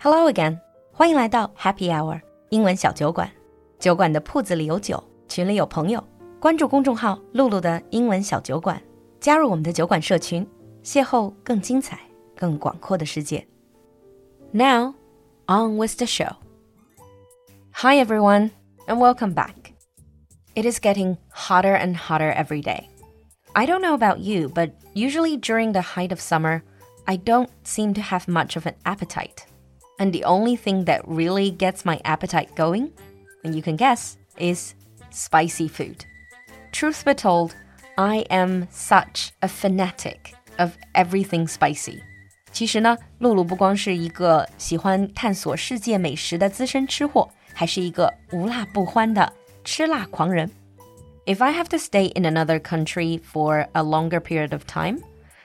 Hello again，欢迎来到 Happy Hour 英文小酒馆。酒馆的铺子里有酒，群里有朋友。关注公众号“露露的英文小酒馆”，加入我们的酒馆社群，邂逅更精彩、更广阔的世界。Now, on with the show. Hi everyone, and welcome back. It is getting hotter and hotter every day. I don't know about you, but usually during the height of summer, I don't seem to have much of an appetite. And the only thing that really gets my appetite going, and you can guess, is spicy food. Truth be told, I am such a fanatic of everything spicy. 其实呢，露露不光是一个喜欢探索世界美食的资深吃货，还是一个无辣不欢的吃辣狂人。If I have to stay in another country for a longer period of time,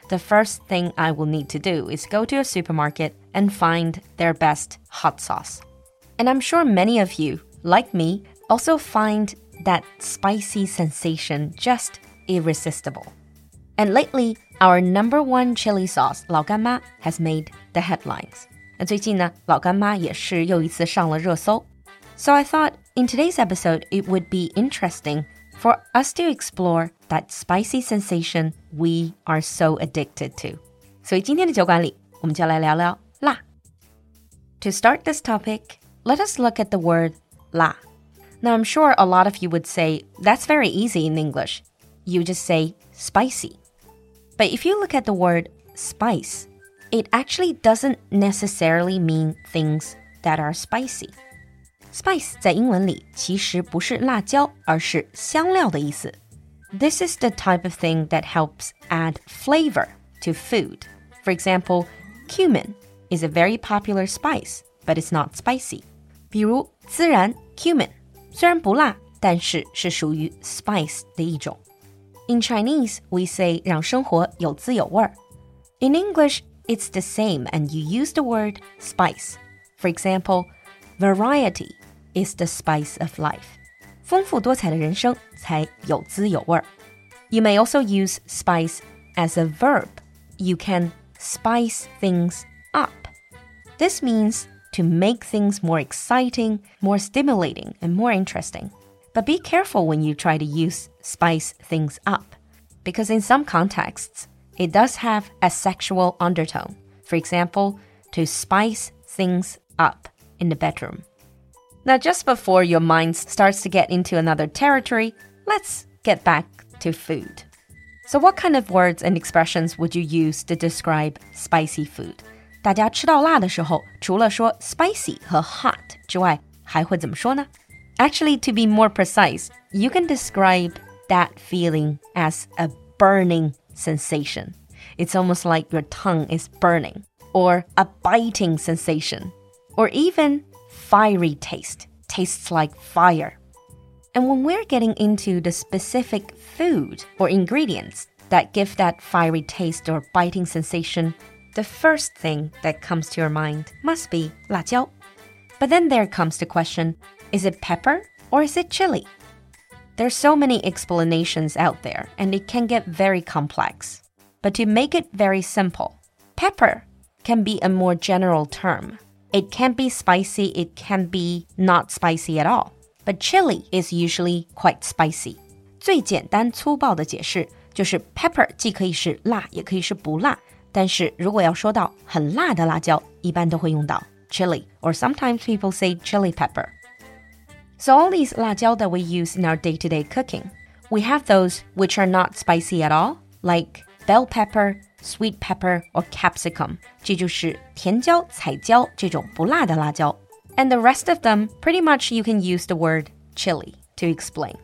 the first thing I will need to do is go to a supermarket and find their best hot sauce. And I'm sure many of you, like me, also find that spicy sensation just irresistible. And lately, our number one chili sauce, 老干妈, has made the headlines. So I thought in today's episode it would be interesting for us to explore that spicy sensation we are so addicted to. 所以今天的酒馆里，我们就来聊聊辣。To start this topic, let us look at the word 辣. Now, I'm sure a lot of you would say that's very easy in English. You just say spicy. But if you look at the word spice, it actually doesn't necessarily mean things that are spicy. Spice 在英文里其实不是辣椒，而是香料的意思。 This is the type of thing that helps add flavor to food. For example, cumin is a very popular spice, but it's not spicy. 比如孜然 cumin 虽然不辣，但是是属于 spice 的一种。In Chinese, we say 让生活有滋有味儿。In English, it's the same, and you use the word spice. For example, variety is the spice of life. 丰富多彩的人生才有滋有味儿。You may also use spice as a verb. You can spice things up. This means to make things more exciting, more stimulating, and more interesting. But be careful when you try to use spice things up, because in some contexts, it does have a sexual undertone. For example, to spice things up in the bedroom. Now, just before your mind starts to get into another territory, let's get back to food. So, what kind of words and expressions would you use to describe spicy food? 大家吃到辣的时候，除了说 spicy 和 hot 之外，还会怎么说呢？Actually, to be more precise, you can describe that feeling as a burning sensation. It's almost like your tongue is burning, or a biting sensation, or even fiery taste, tastes like fire. And when we're getting into the specific food or ingredients that give that fiery taste or biting sensation, the first thing that comes to your mind must be 辣椒. But then there comes the question is it pepper or is it chili? There's so many explanations out there and it can get very complex. But to make it very simple, pepper can be a more general term it can be spicy, it can be not spicy at all. But chili is usually quite spicy. 最简单粗暴的解释就是 pepper 既可以是辣，也可以是不辣。但是如果要说到很辣的辣椒，一般都会用到 chili, or sometimes people say chili pepper. So all these 辣椒 that we use in our day-to-day -day cooking, we have those which are not spicy at all, like bell pepper, sweet pepper or capsicum，这就是甜椒、彩椒这种不辣的辣椒。And the rest of them, pretty much you can use the word chili to explain.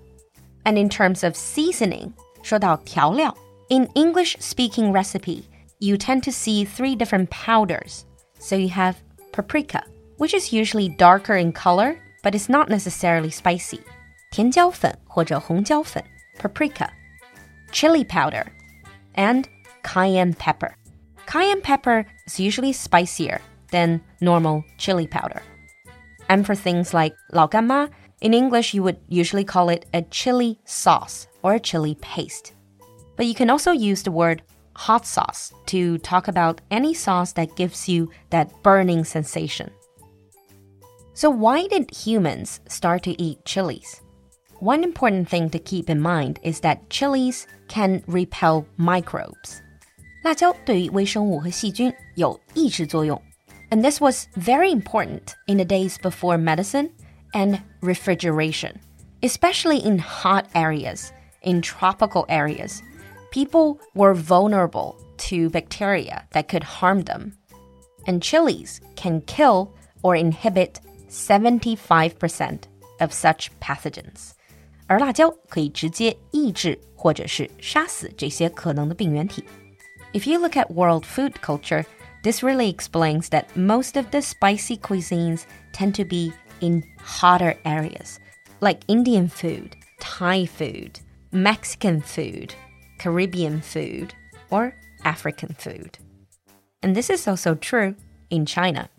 And in terms of seasoning, 说到调料, in English speaking recipe, you tend to see three different powders. So you have paprika, which is usually darker in color, but it's not necessarily spicy. 甜椒粉或者红椒粉, paprika. Chili powder, and cayenne pepper. Cayenne pepper is usually spicier than normal chili powder. And for things like Lao Gan Ma, in English you would usually call it a chili sauce or a chili paste. But you can also use the word hot sauce to talk about any sauce that gives you that burning sensation. So, why did humans start to eat chilies? One important thing to keep in mind is that chilies can repel microbes. 辣椒对于微生物和细菌有抑制作用. And this was very important in the days before medicine and refrigeration, especially in hot areas, in tropical areas. People were vulnerable to bacteria that could harm them. And chilies can kill or inhibit 75% of such pathogens. 而辣椒可以直接抑制或者是杀死这些可能的病原体。 If you look at world food culture, this really explains that most of the spicy cuisines tend to be in hotter areas, like Indian food, Thai food, Mexican food, Caribbean food, or African food. And this is also true in China.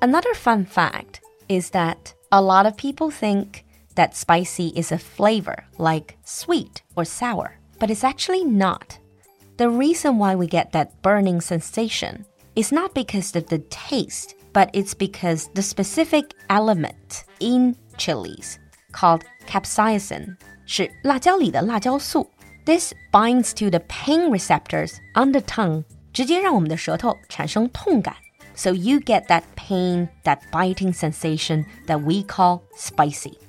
Another fun fact is that a lot of people think that spicy is a flavor, like sweet or sour, but it's actually not. The reason why we get that burning sensation is not because of the taste, but it's because the specific element in chilies called capsaicin 是辣椒里的辣椒素 this binds to the pain receptors on the tongue, So you get that pain, that biting sensation that we call spicy.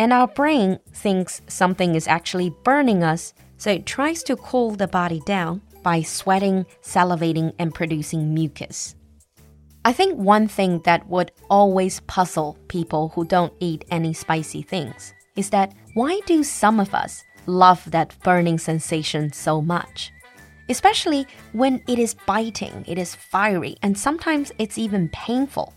And our brain thinks something is actually burning us, so it tries to cool the body down by sweating, salivating, and producing mucus. I think one thing that would always puzzle people who don't eat any spicy things is that why do some of us love that burning sensation so much. Especially when it is biting, it is fiery, and sometimes it's even painful.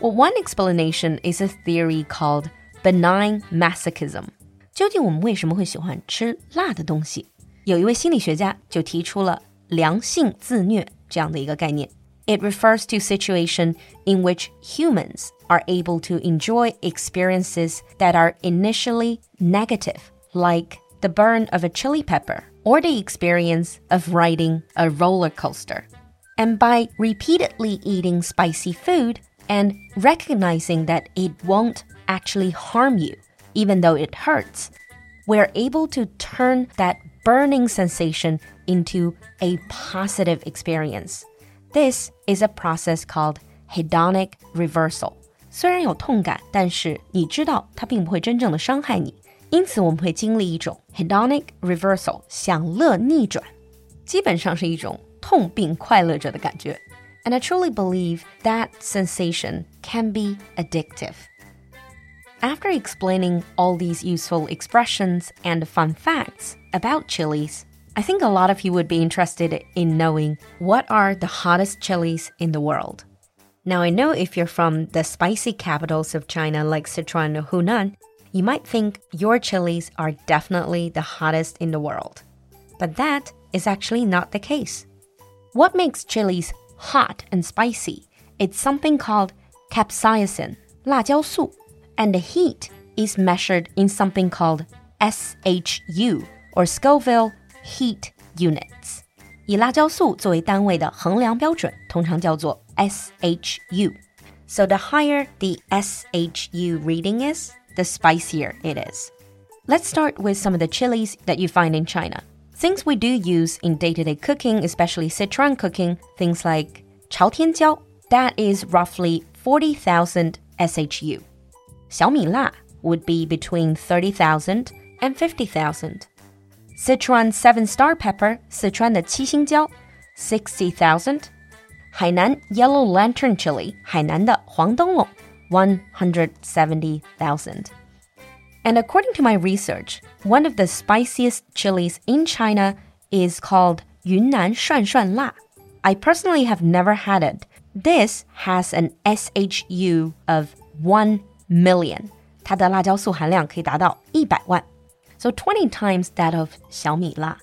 Well, one explanation is a theory called benign masochism. 究竟我们为什么会喜欢吃辣的东西？有一位心理学家就提出了良性自虐这样的一个概念。It refers to situation in which humans are able to enjoy experiences that are initially negative, like the burn of a chili pepper, or the experience of riding a roller coaster. And by repeatedly eating spicy food and recognizing that it won't actually harm you, even though it hurts, we're able to turn that burning sensation into a positive experience. This is a process called hedonic reversal. 虽然有痛感，但是你知道它并不会真正的伤害你，因此，我们会经历一种 hedonic reversal 享乐逆转，基本上是一种痛并快乐着的感觉。And I truly believe that sensation can be addictive. After explaining all these useful expressions and fun facts about chilies, I think a lot of you would be interested in knowing what are the hottest chilies in the world. Now, I know if you're from the spicy capitals of China like Sichuan or Hunan, you might think your chilies are definitely the hottest in the world. But that is actually not the case. What makes chilies hot and spicy? It's something called capsaicin, 辣椒素, and the heat is measured in something called SHU, or Scoville Heat Units. 以辣椒素作为单位的衡量标准通常叫做 SHU. So the higher the SHU reading is, the spicier it is. Let's start with some of the chilies that you find in China. Things we do use in day to day cooking, especially Sichuan cooking, things like 朝天椒, that is roughly 40,000 SHU. 小米辣 would be between 30,000 and 50,000. Sichuan seven star pepper, 四川的七星椒, 60,000. Hainan yellow lantern chili, 海南的黄灯笼 170,000. And according to my research, one of the spiciest chilies in China is called Yunnan Shuan Shuan La. I personally have never had it. This has an SHU of 1 million. 它的辣椒素含量可以达到一百万, so 20 times that of 小米辣.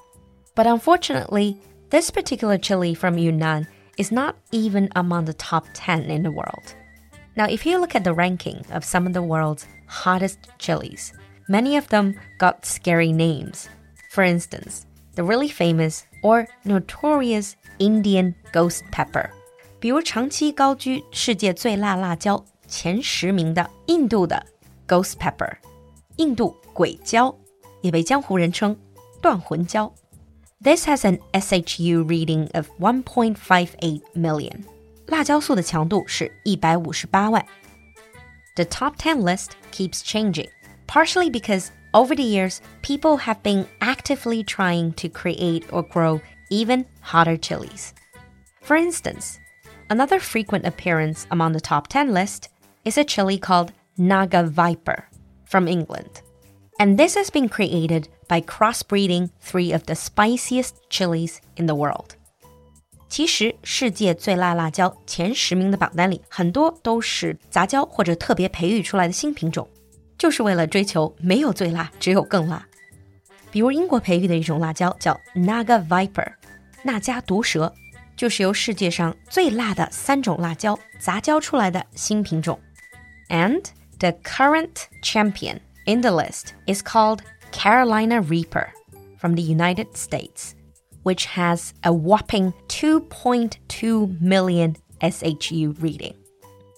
But unfortunately, this particular chili from Yunnan is not even among the top 10 in the world. Now, if you look at the ranking of some of the world's hottest chilies, many of them got scary names. For instance, the really famous or notorious Indian ghost pepper. 比如长期高居世界最辣辣椒 前十名的印度的 ghost pepper，印度鬼椒，也被江湖人称断魂椒。This has an SHU reading of 1.58 million。辣椒素的强度是一百五十八万。The top 10 list keeps changing, partially because over the years, people have been actively trying to create or grow even hotter chilies. For instance, another frequent appearance among the top 10 list is a chili called Naga Viper from England. And this has been created by crossbreeding three of the spiciest chilies in the world. 其实，世界最辣辣椒前十名的榜单里，很多都是杂交或者特别培育出来的新品种，就是为了追求没有最辣，只有更辣。比如英国培育的一种辣椒叫 Naga Viper，纳加毒蛇，就是由世界上最辣的三种辣椒杂交出来的新品种。 And the current champion in the list is called Carolina Reaper from the United States, which has a whopping 2.2 million SHU reading.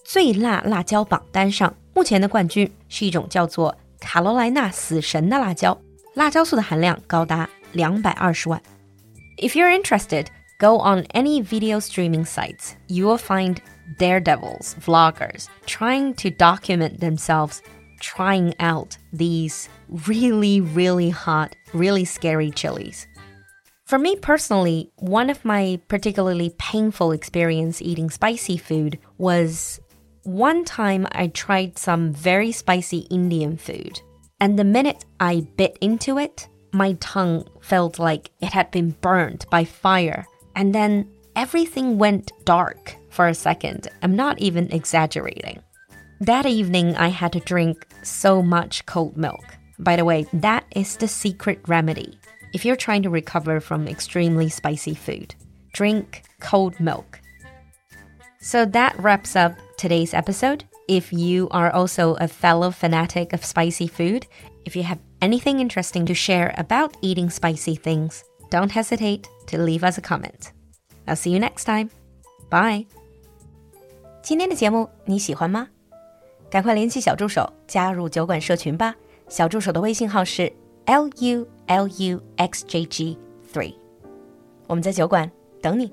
最辣辣椒榜单上，目前的冠军是一种叫做卡罗莱纳死神的辣椒，辣椒素的含量高达两百二十万。If you're interested, go on any video streaming sites. You will find daredevils, vloggers, trying to document themselves trying out these really, really hot, really scary chilies. For me personally, one of my particularly painful experience eating spicy food was one time I tried some very spicy Indian food. And the minute I bit into it, my tongue felt like it had been burned by fire. And then everything went dark for a second. I'm not even exaggerating. That evening, I had to drink so much cold milk. By the way, that is the secret remedy. If you're trying to recover from extremely spicy food, drink cold milk. So that wraps up today's episode. If you are also a fellow fanatic of spicy food, if you have anything interesting to share about eating spicy things, don't hesitate to leave us a comment. I'll see you next time. Bye. 今天的节目你喜欢吗？赶快联系小助手加入酒馆社群吧。小助手的微信号是 l u l u x j g three，我们在酒馆等你。